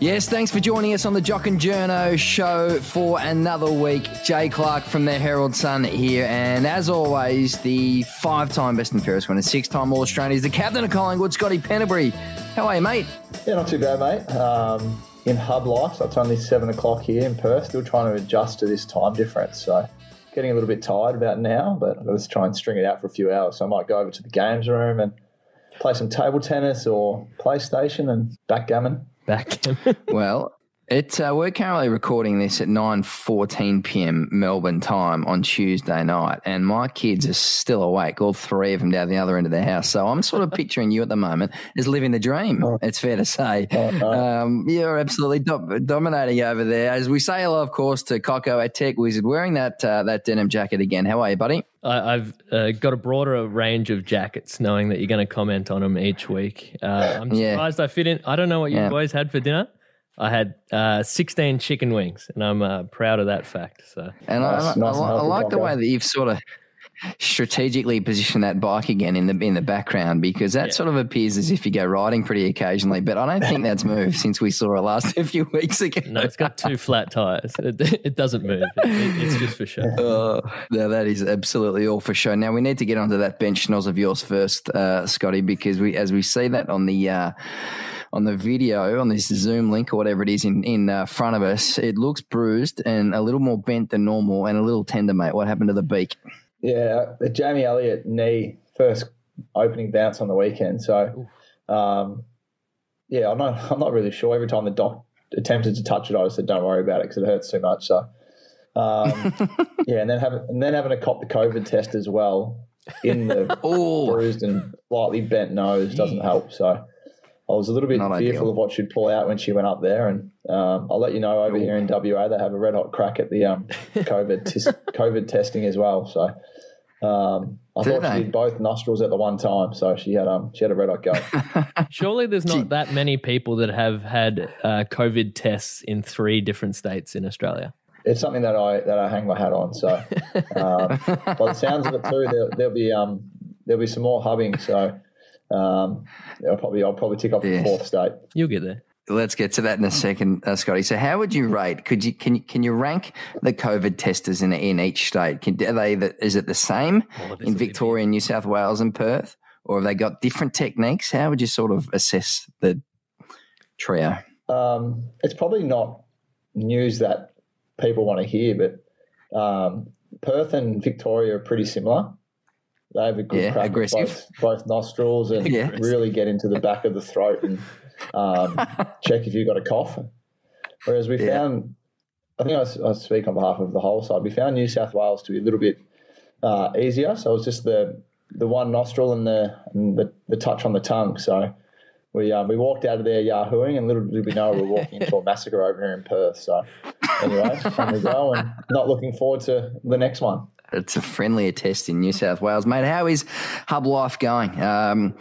Yes, thanks for joining us on the Jock and Journo show for another week. Jay Clark from the Herald Sun here, and as always, the five-time best and fairest winner, six-time All Australian, the captain of Collingwood, Scotty Pendlebury. How are you, mate? Yeah, not too bad, mate. Um, in hub life, so it's only seven o'clock here in Perth. Still trying to adjust to this time difference, so getting a little bit tired about now. But let's try and string it out for a few hours. So I might go over to the games room and play some table tennis or PlayStation and backgammon back. well, it, uh, we're currently recording this at 9.14 p.m. Melbourne time on Tuesday night, and my kids are still awake, all three of them down the other end of the house. So I'm sort of picturing you at the moment as living the dream, oh. it's fair to say. Oh, um, you're absolutely do- dominating over there. As we say hello, of course, to Coco, our tech wizard, wearing that, uh, that denim jacket again. How are you, buddy? I, have uh, got a broader range of jackets, knowing that you're going to comment on them each week. Uh, I'm surprised yeah. I fit in. I don't know what you yeah. boys had for dinner. I had uh, 16 chicken wings, and I'm uh, proud of that fact. So, and nice, I, nice I, I, like the way that you've sort of strategically positioned that bike again in the in the background because that yeah. sort of appears as if you go riding pretty occasionally. But I don't think that's moved since we saw it last a few weeks ago. No, it's got two flat tires. It, it doesn't move. It, it's just for show. Oh, no, that is absolutely all for show. Now we need to get onto that bench schnoz of yours first, uh, Scotty, because we as we see that on the. Uh, on the video on this Zoom link or whatever it is in in uh, front of us, it looks bruised and a little more bent than normal and a little tender, mate. What happened to the beak? Yeah, the Jamie Elliott knee first opening bounce on the weekend. So, um, yeah, I'm not I'm not really sure. Every time the doc attempted to touch it, I said, "Don't worry about it because it hurts too much." So, um, yeah, and then having and then having to cop the COVID test as well in the bruised and slightly bent nose doesn't help. So. I was a little bit Not fearful ideal. of what she'd pull out when she went up there, and um, I'll let you know over Ooh. here in WA they have a red hot crack at the um, COVID t- COVID testing as well. So um, I thought they? she did both nostrils at the one time, so she had um she had a red hot go. Surely there's not that many people that have had uh, COVID tests in three different states in Australia. It's something that I that I hang my hat on. So, um, by the sounds of it too, there, will be um there'll be some more hubbing. So um, I'll probably I'll probably tick off the fourth state. You'll get there. Let's get to that in a second, uh, Scotty. So, how would you rate? Could you can you can you rank the COVID testers in in each state? Can, are they the, is it the same oh, in Victoria, New South Wales, and Perth, or have they got different techniques? How would you sort of assess the trio? Um, it's probably not news that people want to hear, but um, Perth and Victoria are pretty similar. They have a good yeah, crack aggressive. Both, both, nostrils and yes. really get into the back of the throat and um, check if you've got a cough. Whereas we yeah. found, I think I, I, speak on behalf of the whole side, we found New South Wales to be a little bit uh, easier. So it was just the the one nostril and the and the, the touch on the tongue. So we um, we walked out of there yahooing, and little did we know we were walking into a massacre over here in Perth. So anyway, fun to go, and not looking forward to the next one it's a friendlier test in New South Wales, mate. How is Hub Life going? Um,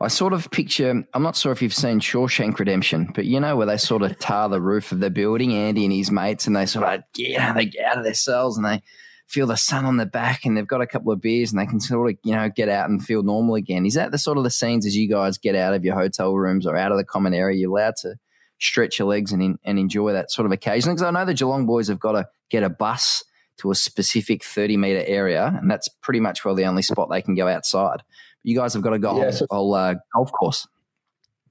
I sort of picture. I'm not sure if you've seen Shawshank Redemption, but you know where they sort of tar the roof of the building, Andy and his mates, and they sort of yeah, they get out of their cells and they feel the sun on their back, and they've got a couple of beers, and they can sort of you know get out and feel normal again. Is that the sort of the scenes as you guys get out of your hotel rooms or out of the common area? You're allowed to stretch your legs and and enjoy that sort of occasion because I know the Geelong boys have got to get a bus to a specific 30 meter area, and that's pretty much well the only spot they can go outside. You guys have got a go yeah, so, whole uh, golf course.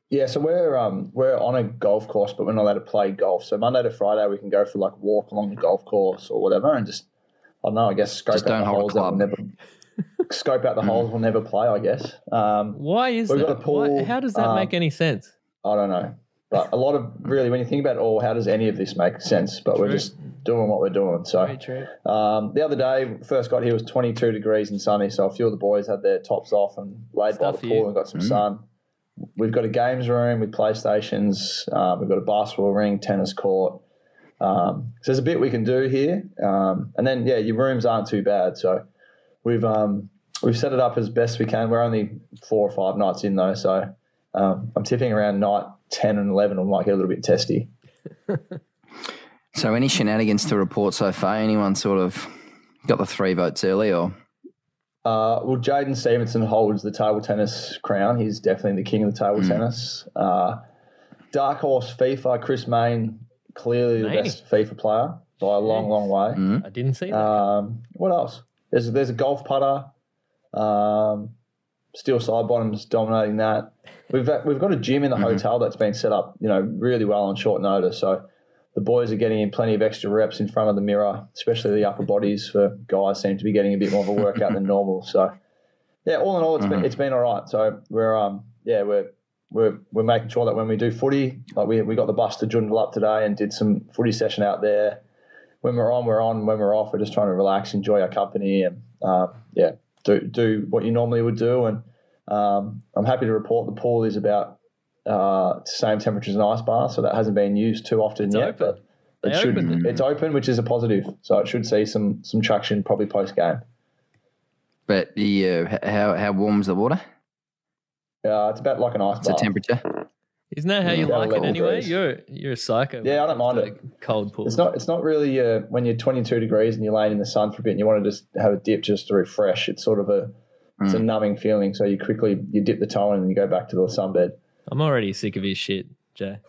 Yeah, so we're um, we're on a golf course, but we're not allowed to play golf. So Monday to Friday, we can go for like walk along the golf course or whatever, and just I don't know. I guess scope just out the holes. That we'll never scope out the holes. We'll never play. I guess. Um, Why is that? Why, how does that um, make any sense? I don't know. But a lot of really, when you think about, all, how does any of this make sense? But True. we're just doing what we're doing. So um, the other day, first got here was 22 degrees and sunny. So a few of the boys had their tops off and laid Stuff by the pool and got some mm. sun. We've got a games room with PlayStations. Um, we've got a basketball ring, tennis court. Um, so there's a bit we can do here. Um, and then yeah, your rooms aren't too bad. So we've um, we've set it up as best we can. We're only four or five nights in though, so um, I'm tipping around night 10 and 11 I might get a little bit testy. so, any shenanigans to report so far? Anyone sort of got the three votes early or? Uh, well, Jaidyn Stephenson holds the table tennis crown. He's definitely the king of the table mm. tennis. Uh, dark horse FIFA, Chris Mayne, clearly Mayne. the best FIFA player by a long, long way. Mm-hmm. I didn't see that. Um, what else? There's there's a golf putter. Um, Steele Sidebottom's dominating that. We've we've got a gym in the mm-hmm. hotel that's been set up, you know, really well on short notice. So the boys are getting in plenty of extra reps in front of the mirror, especially the upper bodies for guys seem to be getting a bit more of a workout than normal. So yeah, all in all, it's mm-hmm. been it's been all right. So we're um yeah we're we're we're making sure that when we do footy, like we we got the bus to Joondalup today and did some footy session out there. When we're on, we're on. When we're off, we're just trying to relax, enjoy our company, and uh, yeah, do do what you normally would do. And um, I'm happy to report the pool is about uh, same temperature as an ice bar, so that hasn't been used too often it's yet. Open. But it should, it. it's open, which is a positive. So it should see some some traction probably post game. But the uh, how how warm is the water? Yeah, uh, it's about like an ice What's bar. the temperature? Isn't that how you like it anyway? Degrees. You're you're a psycho. Yeah, I don't mind it. Cold pool. It's not. It's not really uh, when you're 22 degrees and you're laying in the sun for a bit and you want to just have a dip just to refresh. It's sort of a it's a mm. numbing feeling. So you quickly you dip the toe in and you go back to the sunbed. I'm already sick of his shit, Jay.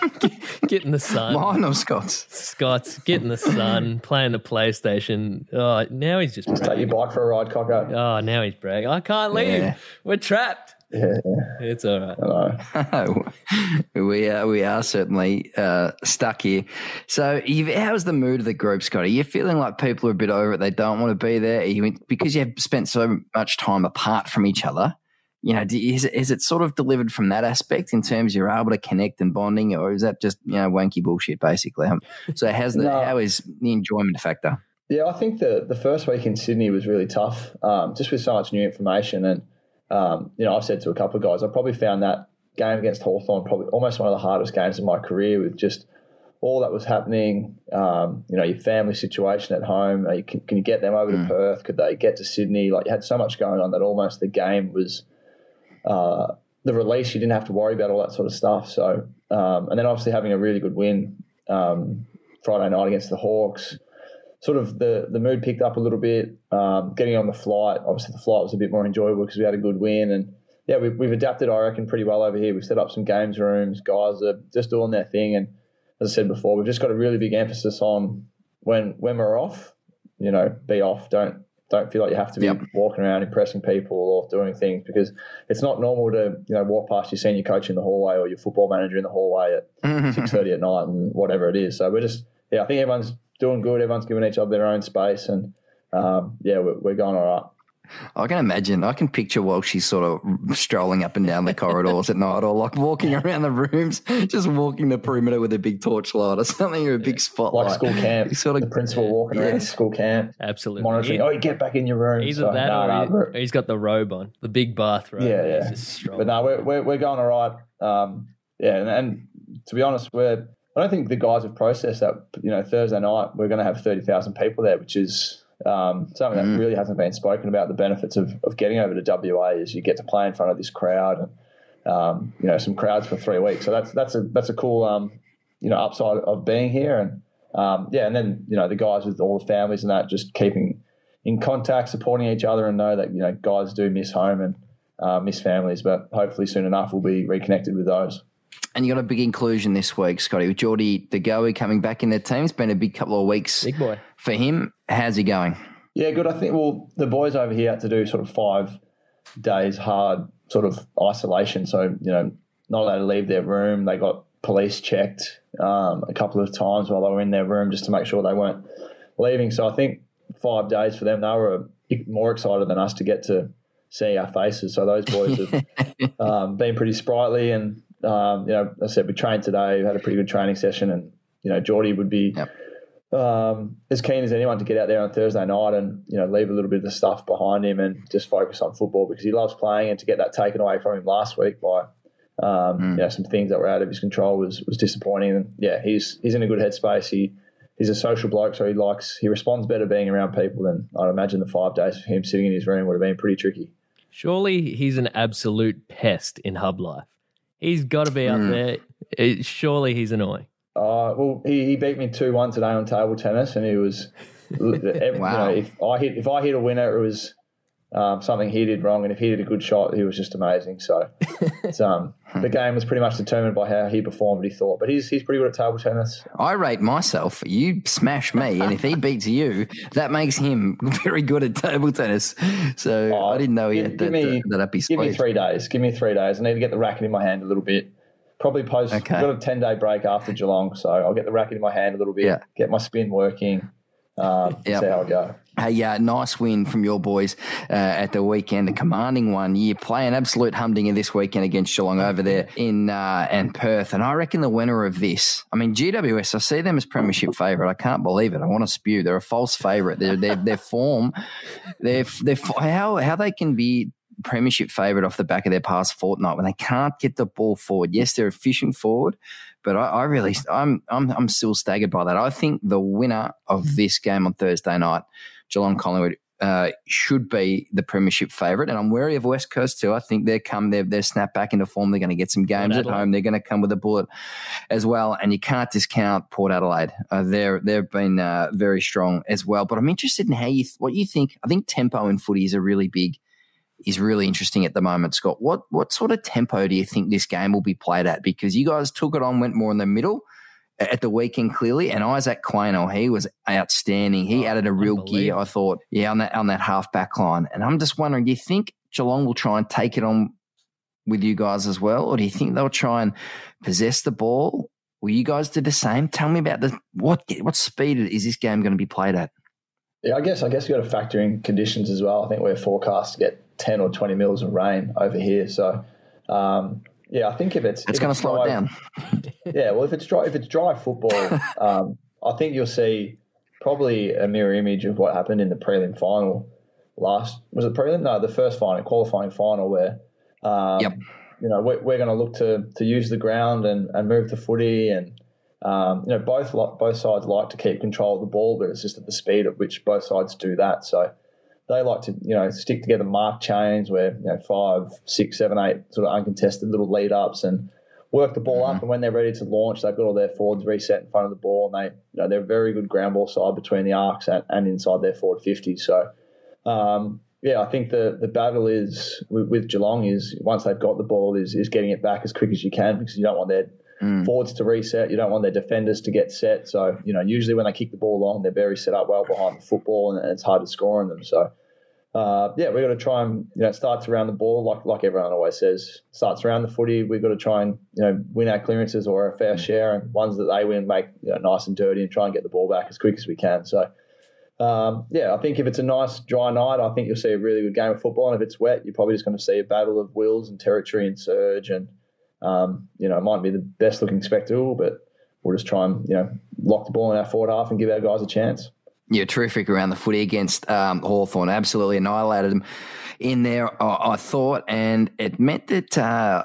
get in the sun. Mine or Scott's? Scott's. Get in the sun, playing the PlayStation. Oh, now he's just. Just take your bike for a ride, Cocker. Oh, now he's bragging. I can't leave. Yeah. We're trapped. Yeah, it's all right. we are we are certainly uh, stuck here. So, how's the mood of the group, Scotty? You're feeling like people are a bit over it. They don't want to be there, you, because you've spent so much time apart from each other. You know, is it, is it sort of delivered from that aspect in terms you're able to connect and bonding, or is that just you know wanky bullshit basically? Um, so, how's the no. how is the enjoyment factor? Yeah, I think the the first week in Sydney was really tough, um, just with so much new information and um, you know, I've said to a couple of guys, I probably found that game against Hawthorn probably almost one of the hardest games of my career with just all that was happening. Um, you know, your family situation at home. You, can, can, you get them over mm. to Perth? Could they get to Sydney? Like you had so much going on that almost the game was uh, the release. You didn't have to worry about all that sort of stuff. So, um, and then obviously having a really good win um, Friday night against the Hawks sort of the the mood picked up a little bit. Um, getting on the flight, obviously the flight was a bit more enjoyable because we had a good win, and yeah, we've, we've adapted, I reckon, pretty well over here. We've set up some games rooms. Guys are just doing their thing, and as I said before, we've just got a really big emphasis on when when we're off. You know, be off. Don't don't feel like you have to be yep. walking around impressing people or doing things because it's not normal to you know walk past your senior coach in the hallway or your football manager in the hallway at six thirty at night and whatever it is. So we're just yeah, I think everyone's doing good. Everyone's giving each other their own space, and um, yeah, we're, we're going all right. I can imagine. I can picture while she's sort of strolling up and down the corridors at night, or like walking around the rooms, just walking the perimeter with a big torchlight or something, or a big spotlight, like school camp. Sort of the principal walking yes. around school camp, absolutely monitoring. oh, you get back in your room. Either so, that, no, or he, has got the robe on, the big bathrobe. Yeah, yeah. But no, we're, we're, we're going all right. Um, yeah, and, and to be honest, we're I don't think the guys have processed that. You know, Thursday night we're going to have thirty thousand people there, which is um, something mm. that really hasn't been spoken about. The benefits of, of getting over to WA is you get to play in front of this crowd and um, you know some crowds for three weeks. So that's that's a that's a cool um, you know upside of being here. And um, yeah, and then you know the guys with all the families and that just keeping in contact, supporting each other, and know that you know guys do miss home and uh, miss families, but hopefully soon enough we'll be reconnected with those. And you got a big inclusion this week, Scotty, with Geordie De Goey coming back in the team. It's been a big couple of weeks big boy. for him. How's he going? Yeah, good. I think, well, the boys over here had to do sort of five days hard sort of isolation. So, you know, not allowed to leave their room. They got police checked um, a couple of times while they were in their room just to make sure they weren't leaving. So I think five days for them, they were more excited than us to get to see our faces. So those boys have um, been pretty sprightly and um, you know, I said we trained today, we had a pretty good training session, and you know, Geordie would be yep. um, as keen as anyone to get out there on Thursday night and you know leave a little bit of the stuff behind him and just focus on football because he loves playing, and to get that taken away from him last week by um, mm. you know some things that were out of his control was was disappointing. And yeah, he's he's in a good headspace. He he's a social bloke, so he likes he responds better being around people than I'd imagine the five days for him sitting in his room would have been pretty tricky. Surely he's an absolute pest in hub life. He's got to be up mm. there. It, surely he's annoying. Uh, well, he, he beat me two one today on table tennis, and he was. wow. You know, if I hit if I hit a winner, it was um, something he did wrong, and if he did a good shot, he was just amazing. So um, the game was pretty much determined by how he performed. He thought, but he's he's pretty good at table tennis. I rate myself. You smash me, and if he beats you, that makes him very good at table tennis. So oh, I didn't know he give, had that, me, that up his Give me three days. Give me three days. I need to get the racket in my hand a little bit. Probably post. Okay. Got a ten day break after Geelong, so I'll get the racket in my hand a little bit. Yeah. Get my spin working. Um, yep. See how I go. Hey, uh, nice win from your boys uh, at the weekend, a commanding one. You play an absolute humdinger this weekend against Geelong over there in uh, and Perth, and I reckon the winner of this. I mean, GWS. I see them as premiership favourite. I can't believe it. I want to spew. They're a false favourite. Their their their form, their their how how they can be premiership favourite off the back of their past fortnight when they can't get the ball forward. Yes, they're efficient forward, but I, I, really, I'm, I'm, I'm still staggered by that. I think the winner of this game on Thursday night, Geelong Collingwood, uh, should be the premiership favourite, and I'm wary of West Coast too. I think they're come, they're they're snapped back into form. They're going to get some games at home. They're going to come with a bullet as well, and you can't discount Port Adelaide. Uh, they're they've been uh, very strong as well. But I'm interested in how you what you think. I think tempo in footy is a really big is really interesting at the moment, Scott. What what sort of tempo do you think this game will be played at? Because you guys took it on, went more in the middle at the weekend clearly, and Isaac Quaynor, he was outstanding. He oh, added a real gear, I thought, yeah, on that on that half back line. And I'm just wondering, do you think Geelong will try and take it on with you guys as well, or do you think they'll try and possess the ball? Will you guys do the same? Tell me about the what what speed is this game going to be played at? Yeah, I guess I guess you got to factor in conditions as well. I think we're forecast to get 10 or 20 mils of rain over here. So, um, yeah, I think if it's it's going to slow it down. yeah, well, if it's dry, if it's dry football, um, I think you'll see probably a mirror image of what happened in the prelim final last. Was it prelim? No, the first final, qualifying final, where um, yep. you know we're, we're going to look to to use the ground and, and move the footy and. Um, you know, both both sides like to keep control of the ball, but it's just at the speed at which both sides do that. So, they like to, you know, stick together mark chains where, you know, five, six, seven, eight sort of uncontested little lead ups and work the ball mm-hmm. up. And when they're ready to launch, they've got all their forwards reset in front of the ball. And they, you know, they're a very good ground ball side between the arcs and, and inside their forward 50. So, um, yeah, I think the, the battle is with, with, Geelong is once they've got the ball is, is getting it back as quick as you can because you don't want their mm. forwards to reset. You don't want their defenders to get set. So, you know, usually when they kick the ball long, they're very set up well behind the football and it's hard to score on them. So, uh, yeah, we've got to try and you know it starts around the ball like like everyone always says starts around the footy. We've got to try and you know win our clearances or our fair mm. share, and ones that they win make you know, nice and dirty and try and get the ball back as quick as we can. So. Um, yeah, I think if it's a nice dry night, I think you'll see a really good game of football. And if it's wet, you're probably just going to see a battle of wills and territory and surge. And, um, you know, it might be the best looking spectacle, but we'll just try and, you know, lock the ball in our forward half and give our guys a chance yeah, terrific around the footy against um, Hawthorn. Absolutely annihilated them in there, I, I thought. And it meant that uh,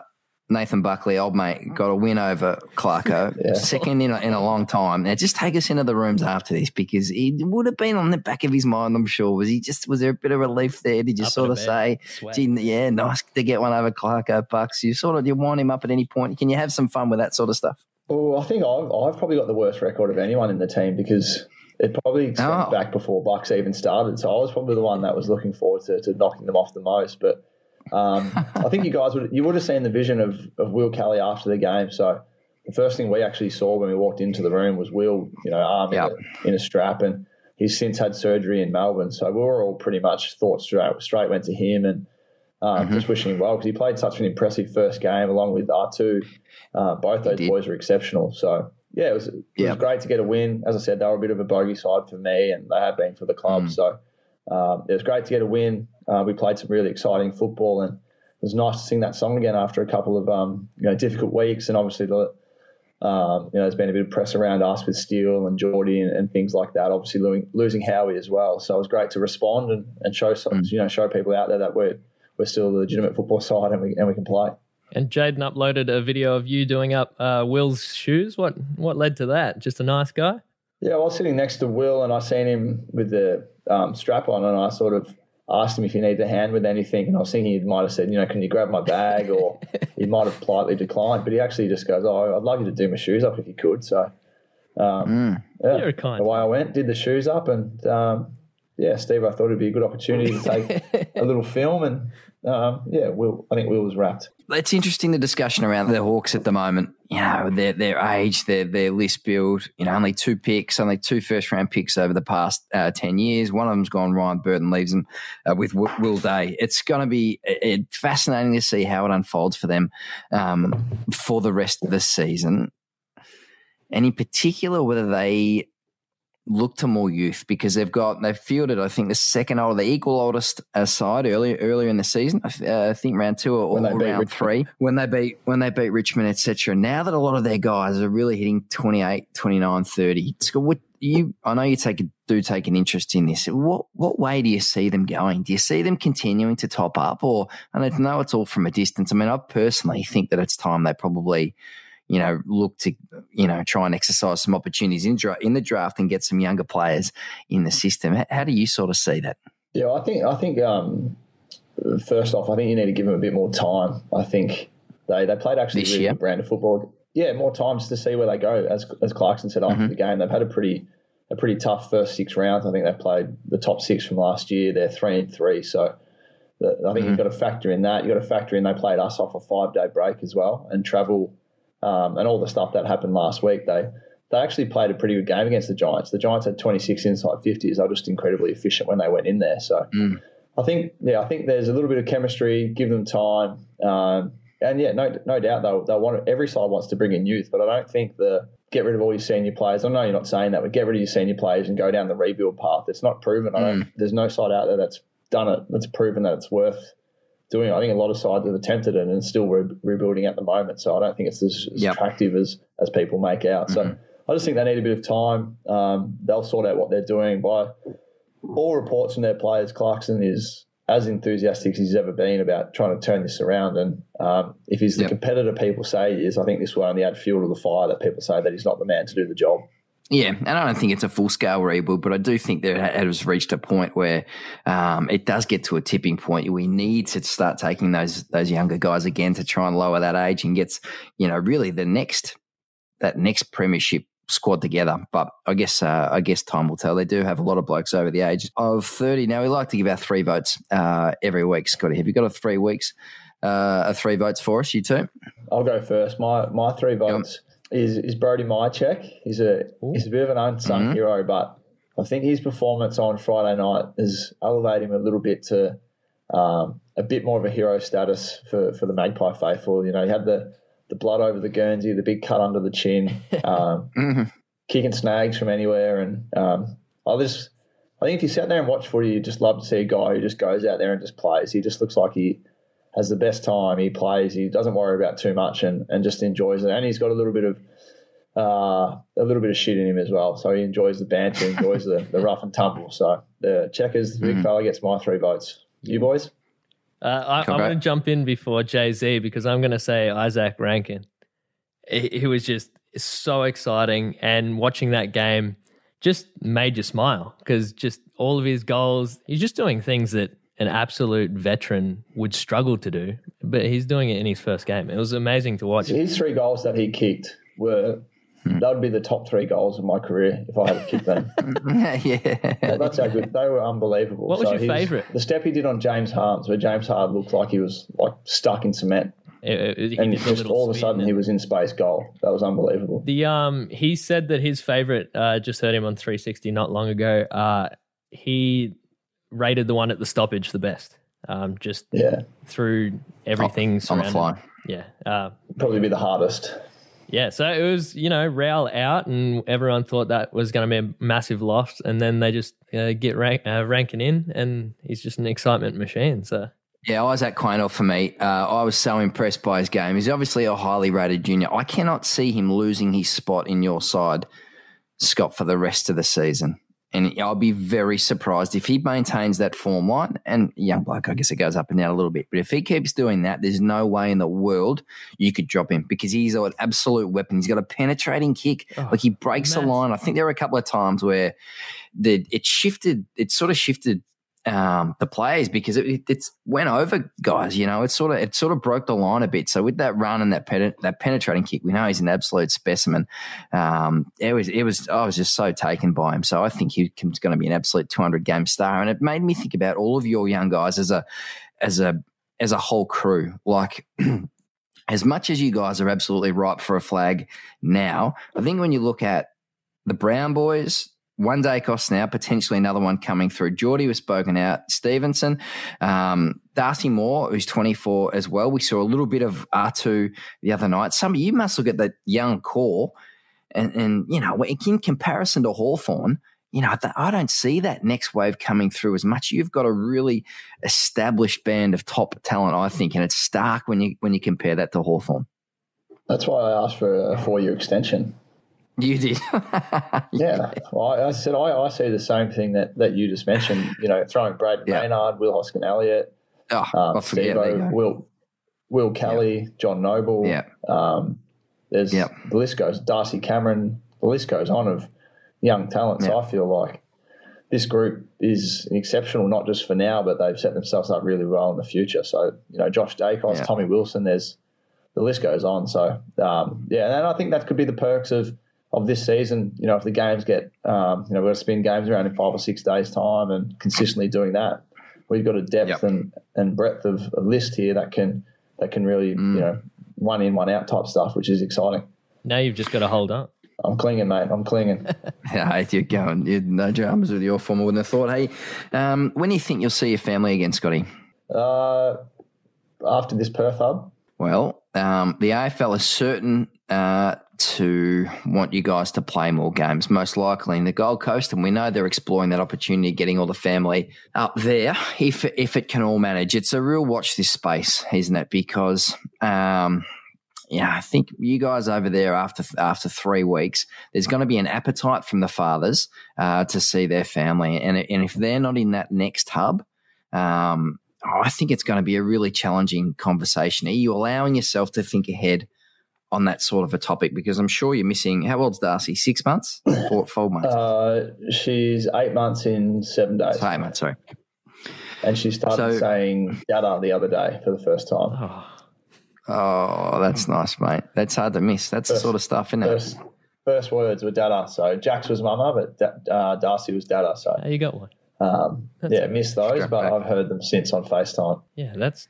Nathan Buckley, old mate, got a win over Clarko, yeah. second in a, in a long time. Now, just take us into the rooms after this because it would have been on the back of his mind, I'm sure. Was he just, was there a bit of relief there? Did you up sort of say, yeah, nice to get one over Clarko, Bucks? You sort of, you wind him up at any point? Can you have some fun with that sort of stuff? Oh, I think I've, I've probably got the worst record of anyone in the team because it probably extends oh. back before Bucks even started. So I was probably the one that was looking forward to, to knocking them off the most. But um, I think you guys would you would have seen the vision of, of Will Kelly after the game. So the first thing we actually saw when we walked into the room was Will, you know, arm yep. in, a, in, a, strap, and he's since had surgery in Melbourne. So we were all pretty much thought straight straight went to him and. Um, mm-hmm. Just wishing him well because he played such an impressive first game along with R2. Uh, both those boys were exceptional. So yeah, it was it yep. was great to get a win. As I said, they were a bit of a bogey side for me, and they have been for the club. Mm. So um, it was great to get a win. Uh, we played some really exciting football, and it was nice to sing that song again after a couple of um, you know difficult weeks. And obviously, the um, you know there's been a bit of press around us with Steele and Geordie and, and things like that. Obviously, losing, losing Howie as well. So it was great to respond and, and show mm. you know show people out there that we're we're still a legitimate football side and we and we can play. And Jaidyn uploaded a video of you doing up uh, Will's shoes. What what led to that? Just a nice guy. Yeah, I was sitting next to Will, and I seen him with the um, strap on, and I sort of asked him if he needed a hand with anything, and I was thinking he might have said, you know, can you grab my bag, or he might have politely declined, but he actually just goes, oh, I'd love you to do my shoes up if you could. So, um, mm. yeah, You're kind. the way I went, did the shoes up, and um, yeah, Steve, I thought it'd be a good opportunity to take a little film and um, yeah, Will, I think Will was rapt. It's interesting the discussion around the Hawks at the moment. You know, their their age, their their list build. You know, only two picks, only two first round picks over the past uh, ten years. One of them's gone. Ryan Burton leaves them uh, with Will Day. It's going to be it, fascinating to see how it unfolds for them um, for the rest of the season. And in particular, whether they look to more youth because they've got they've fielded I think the second old the equal oldest uh, side earlier earlier in the season. Uh, I think round two or, or round three. When they beat when they beat Richmond etc now that a lot of their guys are really hitting 28 29 30 what you I know you take a, do take an interest in this. What what way do you see them going? Do you see them continuing to top up or and I know it's all from a distance. I mean I personally think that it's time they probably you know, look to, you know, try and exercise some opportunities in, in the draft and get some younger players in the system. How do you sort of see that? Yeah, I think, I think, um, first off, I think you need to give them a bit more time. I think they, they played actually this really year? good brand of football. Yeah, more times to see where they go. As, as Clarkson said after mm-hmm. the game, they've had a pretty, a pretty tough first six rounds. I think they've played the top six from last year. They're three and three. So, I think mm-hmm. you've got to factor in that. You've got to factor in they played us off a five day break as well and travel um, and all the stuff that happened last week, they they actually played a pretty good game against the Giants. The Giants had 26 inside 50s. They were just incredibly efficient when they went in there. So mm. I think, yeah, I think there's a little bit of chemistry. Give them time, um, and yeah, no, no doubt they'll, they'll want every side wants to bring in youth, but I don't think the get rid of all your senior players. I know you're not saying that, but get rid of your senior players and go down the rebuild path. It's not proven. I don't. Mm. There's no side out there that's done it. That's proven that it's worth doing it. I think a lot of sides have attempted it and still re- rebuilding at the moment. So I don't think it's as, as yep. attractive as as people make out. So mm-hmm. I just think they need a bit of time. Um, they'll sort out what they're doing. By all reports from their players, Clarkson is as enthusiastic as he's ever been about trying to turn this around. And um, if he's the yep. competitor people say he is, I think this will only add fuel to the fire that people say that he's not the man to do the job. Yeah, and I don't think it's a full scale rebuild, but I do think that it has reached a point where um, it does get to a tipping point. We need to start taking those those younger guys again to try and lower that age and gets you know really the next that next premiership squad together. But I guess uh, I guess time will tell. They do have a lot of blokes over the age of thirty now. We like to give our three votes uh, every week. Scotty, have you got a three weeks? Uh, three votes for us, you two? I'll go first. My my three votes is, is Brody Mihocek. He's a Ooh. he's a bit of an unsung mm-hmm. hero, but I think his performance on Friday night has elevated him a little bit to um, a bit more of a hero status for, for the Magpie faithful. You know, he had the, the blood over the Guernsey, the big cut under the chin, um, mm-hmm. kicking snags from anywhere. And um, I just, I think if you sat there and watched footy, you just love to see a guy who just goes out there and just plays. He just looks like he has the best time. He plays. He doesn't worry about too much and, and just enjoys it. And he's got a little bit of uh, a little bit of shit in him as well. So he enjoys the banter, enjoys the, the rough and tumble. So the checkers, the big mm. fella gets my three votes. You boys? Uh, I, am going to jump in before Jay Z because I'm going to say Izak Rankine. He was just so exciting, and watching that game just made you smile because just all of his goals, he's just doing things that an absolute veteran would struggle to do, but he's doing it in his first game. It was amazing to watch. His three goals that he kicked were hmm. that would be the top three goals of my career if I had to kick them. yeah, well, that's how good they were. Unbelievable. What was so your favourite? The step he did on James Harmes, where James Harmes looked like he was like stuck in cement. It, it, and just all of a sudden he was in space goal. That was unbelievable. The um he said that his favorite uh just heard him on 360 not long ago. Uh he rated the one at the stoppage the best. Um, just yeah. through everything on, on the fly. Yeah, uh, probably be the hardest. Yeah, so it was you know Rail out, and everyone thought that was going to be a massive loss, and then they just uh, get rank, uh, Rankine in, and he's just an excitement machine. So. Yeah, Isaac Quaynor for me. Uh, I was so impressed by his game. He's obviously a highly rated junior. I cannot see him losing his spot in your side, Scott, for the rest of the season. And I'll be very surprised if he maintains that form line. And young bloke, I guess it goes up and down a little bit. But if he keeps doing that, there's no way in the world you could drop him because he's an absolute weapon. He's got a penetrating kick. Oh, like he breaks man. the line. I think there were a couple of times where the it shifted, it sort of shifted um, the players because it, it, it's went over guys. You know, it sort of it sort of broke the line a bit. So with that run and that pen, that penetrating kick, we know he's an absolute specimen. Um, it was it was I was just so taken by him. So I think he's going to be an absolute 200 game star. And it made me think about all of your young guys as a as a as a whole crew. Like as much as you guys are absolutely ripe for a flag now, I think when you look at the Brown boys, one Daicos now, potentially another one coming through. Geordie was spoken out. Stephenson, um, Darcy Moore, who's 24 as well. We saw a little bit of R2 the other night. Some of you must look at that young core, and, and you know, in comparison to Hawthorn, you know, I don't see that next wave coming through as much. You've got a really established band of top talent, I think, and it's stark when you when you compare that to Hawthorn. That's why I asked for a four year extension. You did. yeah. Well, I, I said I, I, see the same thing that, that you just mentioned. You know, throwing Brad yeah. Maynard, Will Hoskin Elliott, oh, um, Will Will Kelly, John Noble. Yeah. Um, there's yep. the list goes. Darcy Cameron. The list goes on of young talents. I feel like this group is exceptional, not just for now, but they've set themselves up really well in the future. So you know, Josh Daicos, yeah. Tommy Wilson. There's the list goes on. So um, yeah, and I think that could be the perks of of this season. You know, if the games get, um, you know, we're going to spin games around in five or six days' time and consistently doing that, we've got a depth yep. and, and breadth of, of, list here that can that can really, mm. you know, one in, one out type stuff, which is exciting. Now you've just got to hold up. I'm clinging, mate. I'm clinging. yeah, you're going. You're no dramas with your form. I wouldn't have thought. Hey, um, when do you think you'll see your family again, Scotty? Uh, after this Perth hub. Well, um, the AFL is certain uh, to want you guys to play more games, most likely in the Gold Coast, and we know they're exploring that opportunity, getting all the family up there if if it can all manage. It's a real watch this space, isn't it? Because um, yeah, I think you guys over there after after three weeks, there's going to be an appetite from the fathers uh, to see their family, and and if they're not in that next hub. Um, I think it's going to be a really challenging conversation. Are you allowing yourself to think ahead on that sort of a topic? Because I'm sure you're missing. How old's Darcy? Six months? Four, four months? Uh, she's eight months in seven days. eight months, sorry. And she started so, saying "dada" the other day for the first time. Oh, oh, that's nice, mate. That's hard to miss. That's first, the sort of stuff, isn't first, it? First words were "dada." So Jax was mama, but uh, Darcy was "dada." So you got one. Um, yeah, missed those, but back. I've heard them since on FaceTime. Yeah, that's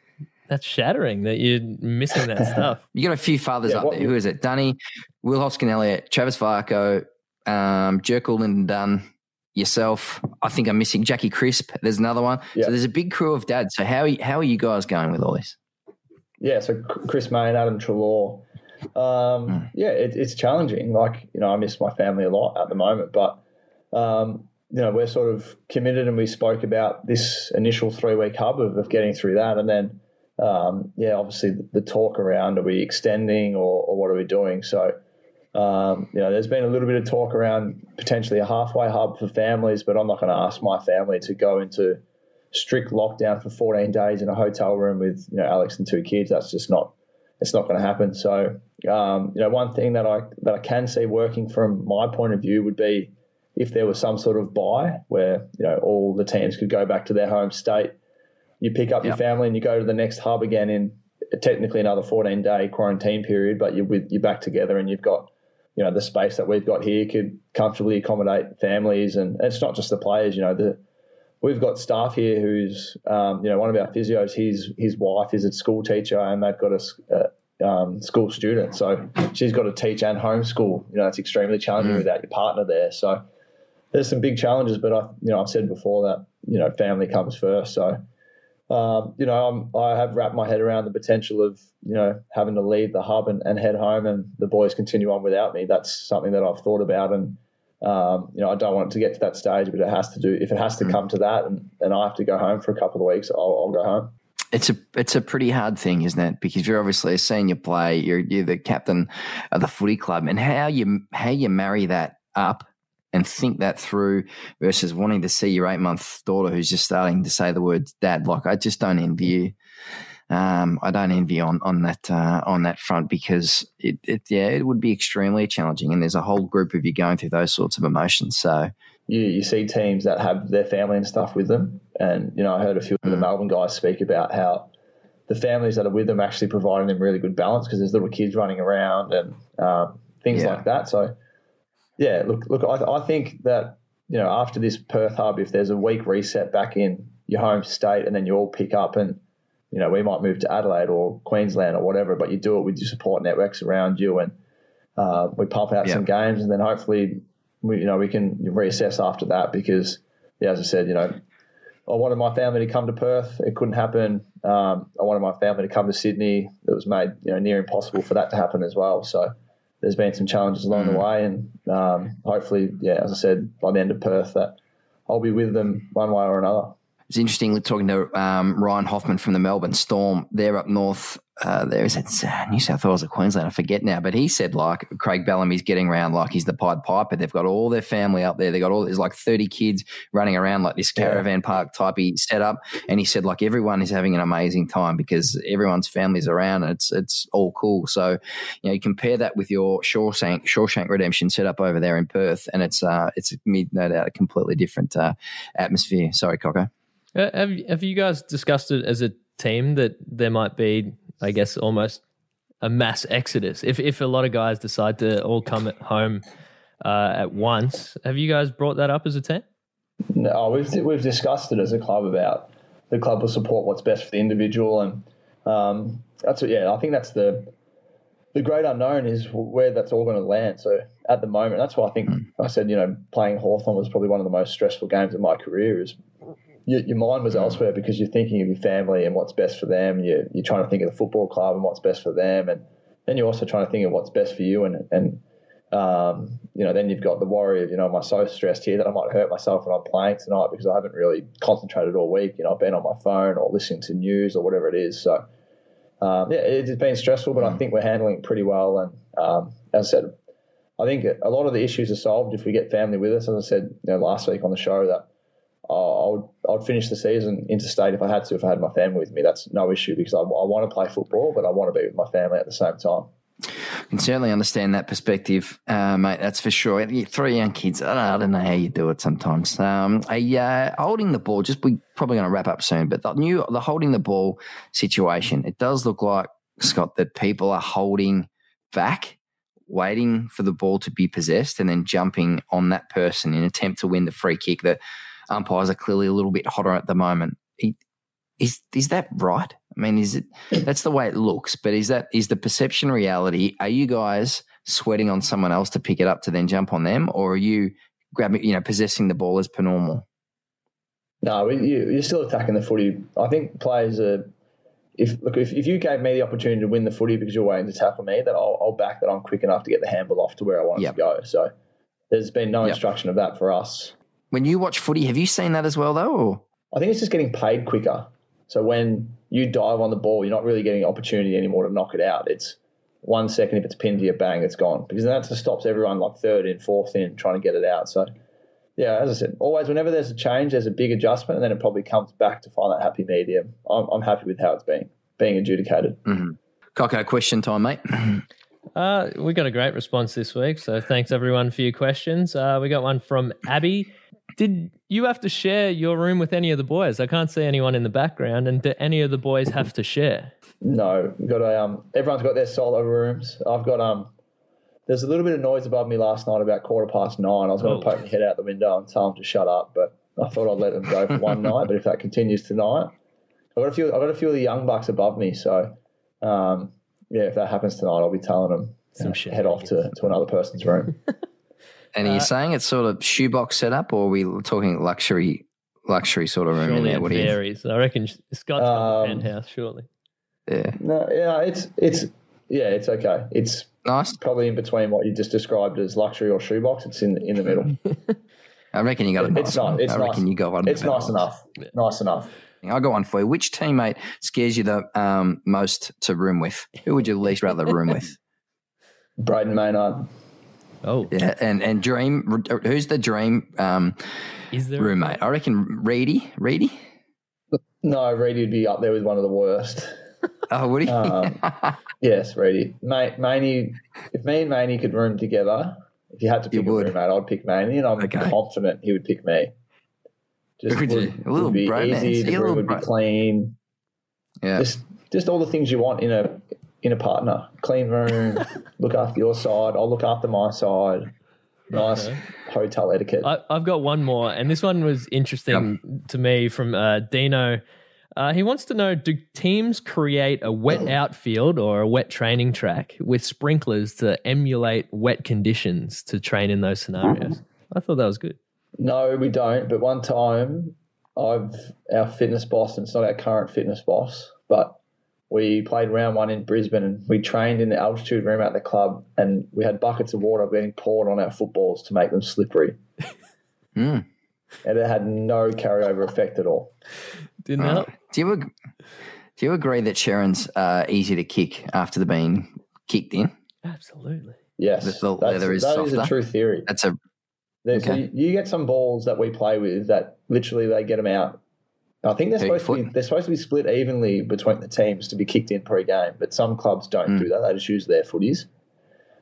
that's shattering that you're missing that stuff. You got a few fathers yeah, up there. Who is it? Dunny, Will Hoskin Elliott, Travis Varcoe, um, Jerkle Lyndon Dunn, yourself. I think I'm missing Jackie Crisp. There's another one. Yeah. So there's a big crew of dads. So how are you, how are you guys going with all this? Yeah, so Chris Mayne and Adam Treloar. Um, mm. Yeah, it, it's challenging. Like, you know, I miss my family a lot at the moment, but, um, you know, we're sort of committed and we spoke about this initial three week hub of, of getting through that. And then um, yeah, obviously the, talk around are we extending or, or what are we doing? So, um, you know, there's been a little bit of talk around potentially a halfway hub for families, but I'm not going to ask my family to go into strict lockdown for 14 days in a hotel room with you know Alex and two kids. That's just not it's not going to happen. So, um, you know, one thing that I that I can see working from my point of view would be if there was some sort of buy where you know all the teams could go back to their home state you pick up yep. your family and you go to the next hub again in technically another 14 day quarantine period, but you're with you're back together and you've got you know the space that we've got here could comfortably accommodate families and, and it's not just the players. You know the we've got staff here who's um, you know one of our physios. His his wife is a school teacher and they've got a, a um, school student, so she's got to teach and homeschool. You know it's extremely challenging mm. without your partner there. So there's some big challenges, but I you know I've said before that you know family comes first. So um, you know, I'm, i have wrapped my head around the potential of, you know, having to leave the hub and, and, head home and the boys continue on without me. That's something that I've thought about. And, um, you know, I don't want it to get to that stage, but it has to do, if it has to mm. come to that and, and I have to go home for a couple of weeks, I'll, I'll go home. It's a it's a pretty hard thing, isn't it? Because you're obviously a senior player, you're you're the captain of the footy club, and how you how you marry that up and think that through versus wanting to see your eight month daughter who's just starting to say the words dad. Like I just don't envy you. Um, I don't envy on on that uh, on that front because it, it, yeah it would be extremely challenging and there's a whole group of you going through those sorts of emotions. So you you see teams that have their family and stuff with them And you know, I heard a few of the hmm. Melbourne guys speak about how the families that are with them actually providing them really good balance because there's little kids running around and um, things yeah. like that. So, yeah, look, look, I, I, think that you know after this Perth hub, if there's a week reset back in your home state, and then you all pick up and you know we might move to Adelaide or Queensland or whatever, but you do it with your support networks around you, and uh, we pump out some games, and then hopefully we you know we can reassess after that because yeah, as I said, you know I wanted my family to come to Perth. It couldn't happen. Um, I wanted my family to come to Sydney. It was made you know near impossible for that to happen as well. So there's been some challenges along mm. the way, and um, hopefully, yeah, as I said, by the end of Perth, that I'll be with them one way or another. It's interesting talking to um, Ryan Hoffman from the Melbourne Storm. They're up north uh, there is it uh, New South Wales or Queensland? I forget now, but he said like Craig Bellamy's getting around like he's the Pied Piper. They've got all their family up there. They got all there's like thirty kids running around like this caravan yeah. park type setup, and he said like everyone is having an amazing time because everyone's families around and it's it's all cool. So you know you compare that with your Shawshank Shawshank Redemption setup over there in Perth, and it's uh it's no doubt a completely different uh, atmosphere. Sorry, Coco. Uh, have have you guys discussed it as a team that there might be I guess, almost a mass exodus. If if a lot of guys decide to all come at home uh, at once, have you guys brought that up as a team? No, we've we've discussed it as a club about the club will support what's best for the individual, and um, that's what, yeah. I think that's the the great unknown is where that's all going to land. So at the moment, that's why I think mm. I said you know playing Hawthorn was probably one of the most stressful games of my career. Is your, your mind was elsewhere because you're thinking of your family and what's best for them. You're, you're trying to think of the football club and what's best for them, and then you're also trying to think of what's best for you. And and um, you know, then you've got the worry of you know, am I so stressed here that I might hurt myself when I'm playing tonight because I haven't really concentrated all week. You know, I've been on my phone or listening to news or whatever it is. So um, yeah, it's been stressful, but I mm. think we're handling it pretty well. And um, as I said, I think a lot of the issues are solved if we get family with us. As I said, you know, last week on the show that I would I'd finish the season interstate if I had to if I had my family with me. That's no issue because I, I want to play football, but I want to be with my family at the same time. I can certainly understand that perspective, uh, mate. That's for sure. Three young kids. I don't, I don't know how you do it sometimes. Um, uh, holding the ball. Just we probably going to wrap up soon, but the new the holding the ball situation. It does look like Scott that people are holding back, waiting for the ball to be possessed, and then jumping on that person in attempt to win the free kick. That umpires are clearly a little bit hotter at the moment. Is is that right? I mean, is it that's the way it looks, but is that is the perception reality? Are you guys sweating on someone else to pick it up to then jump on them, or are you grabbing, you know, possessing the ball as per normal? No, you're still attacking the footy. I think players are. If look, if, if you gave me the opportunity to win the footy because you're waiting to tackle me, then I'll, I'll back that I'm quick enough to get the handball off to where I want yep. to go. So there's been no yep. instruction of that for us. When you watch footy, have you seen that as well, though? Or? I think it's just getting paid quicker. So when you dive on the ball, you're not really getting opportunity anymore to knock it out. It's one second if it's pinned to your bang, it's gone. Because that just stops everyone like third in, fourth in, trying to get it out. So yeah, as I said, always whenever there's a change, there's a big adjustment, and then it probably comes back to find that happy medium. I'm, I'm happy with how it's being being adjudicated. Mm-hmm. Coco, question time, mate. uh, we got a great response this week, so thanks everyone for your questions. Uh, we got one from Abby. Did you have to share your room with any of the boys? I can't see anyone in the background. And do any of the boys have to share? No, we've got a um. Everyone's got their solo rooms. I've got um. There's a little bit of noise above me last night about quarter past nine. I was going to oh. poke my head out the window and tell them to shut up, but I thought I'd let them go for one night. But if that continues tonight, I've got a few. I've got a few of the young bucks above me, so um, yeah, if that happens tonight, I'll be telling them Some you know, head off to, to another person's room. And are you uh, saying it's sort of shoebox setup, or are we talking luxury, luxury sort of room in there? What varies. I reckon Scott's got um, the penthouse, surely. Yeah. No, yeah, it's it's yeah, it's okay. It's nice. Probably in between what you just described as luxury or shoebox. It's in in the middle. I reckon you got a nice it's not, it's I reckon nice. you got one. It's nice enough. Yeah. Nice enough. I got one for you. Which teammate scares you the um, most to room with? Who would you least rather room with? Brayden Maynard. Oh, yeah, and and Dream, who's the Dream um, Is there roommate? I reckon Reedy. Reedy. No, Reedy would be up there with one of the worst. Oh, would he? um, yes, Reedy. Mate, Maney. If me and Maney could room together, if you had to pick you a roommate, I'd pick Maney, and I'm okay. confident he would pick me. Just would, a little would be easy. The room would bro- be clean. Yeah. Just just all the things you want in a in a partner. Clean room, look after your side. I'll look after my side. Nice okay. hotel etiquette. I, have got one more, and this one was interesting yep. to me from uh, Dino. Uh, he wants to know Do teams create a wet outfield or a wet training track with sprinklers to emulate wet conditions to train in those scenarios? I thought that was good. No, we don't. But one time, I've our fitness boss, and it's not our current fitness boss, but we played round one in Brisbane and we trained in the altitude room at the club and we had buckets of water being poured on our footballs to make them slippery. mm. And it had no carryover effect at all. Didn't help. Uh, do you ag- do you agree that Sherrin's uh, easy to kick after the being kicked in? Absolutely. Yes, the, the leather is that softer. is a true theory. That's a okay. so you, you get some balls that we play with that literally they get them out I think they're supposed to be they're supposed to be split evenly between the teams to be kicked in pre-game, but some clubs don't mm. do that. They just use their footies.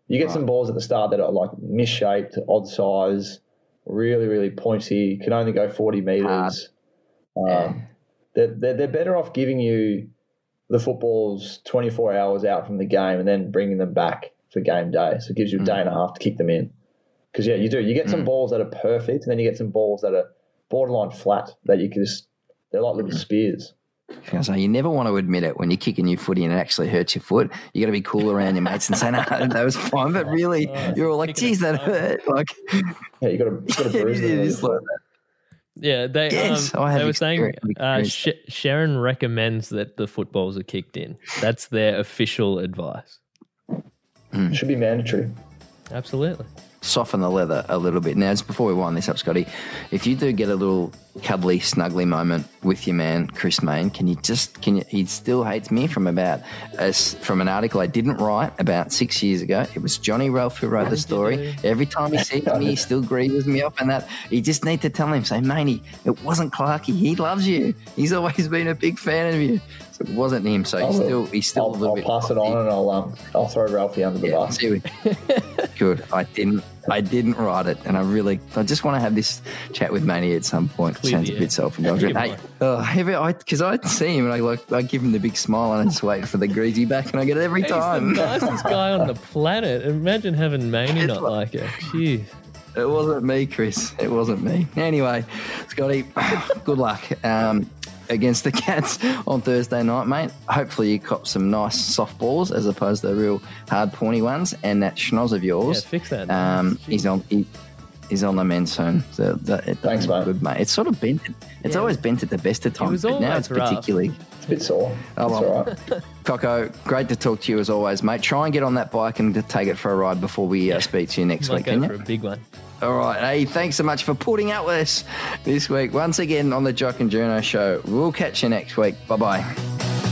You get right. some balls at the start that are like misshaped, odd size, really really pointy, can only go forty meters. Um, yeah. they're, they're, they're better off giving you the footballs twenty four hours out from the game and then bringing them back for game day. So it gives you a mm. day and a half to kick them in. Because yeah, you do. You get some mm. balls that are perfect, and then you get some balls that are borderline flat that you can just they're like little spears. So you never want to admit it when you're kicking your footy and it actually hurts your foot. You got to be cool around your mates and say, "No, that was fine." But really, oh, you're all like, "Geez, that hurt!" Like, yeah, you got to, got to bruise it. Is like yeah, they, yes, um, they were saying uh, Sh- Sherrin recommends that the footballs are kicked in. That's their official advice. Mm. Should be mandatory. Absolutely soften the leather a little bit. Now, just before we wind this up, Scotty, if you do get a little cuddly, snuggly moment with your man, Chris Mayne, can you just, can you, he still hates me from about, a, from an article I didn't write about six years ago. It was Johnny Ralph who wrote the story. Every time he sees me, he still grieves me up and that. You just need to tell him, say, Maney, it wasn't Clarky. He loves you. He's always been a big fan of you. So it wasn't him. So he's still, he's still I'll, a little I'll bit. pass it on and I'll, um, I'll throw Ralphie under the yeah, bus. See, good. I didn't. I didn't write it, and I really, I just want to have this chat with Manny at some point. Clear Sounds a bit self-indulgent. Hey, uh, because I, I see him and I like, I give him the big smile and I just wait for the greasy back, and I get it every time. He's the nicest guy on the planet. Imagine having Manny not like, like it. Jeez. It wasn't me, Chris. It wasn't me. Anyway, Scotty, good luck. Um, against the Cats on Thursday night, mate. Hopefully, you cop some nice soft balls as opposed to the real hard, pointy ones. And that schnoz of yours, yeah, fix that. Um, he's on. He, he's on the men's soon. So that, it, Thanks, mate. Good, mate. It's sort of bent. It's yeah. always bent at the best of times, but now it's particularly. It's a bit sore. Oh, well. all right. Coco, great to talk to you as always, mate. Try and get on that bike and take it for a ride before we uh, speak to you next week. Go for you? a big one. All right. Hey, thanks so much for putting out with us this week. Once again on the Jock and Journo show. We'll catch you next week. Bye bye.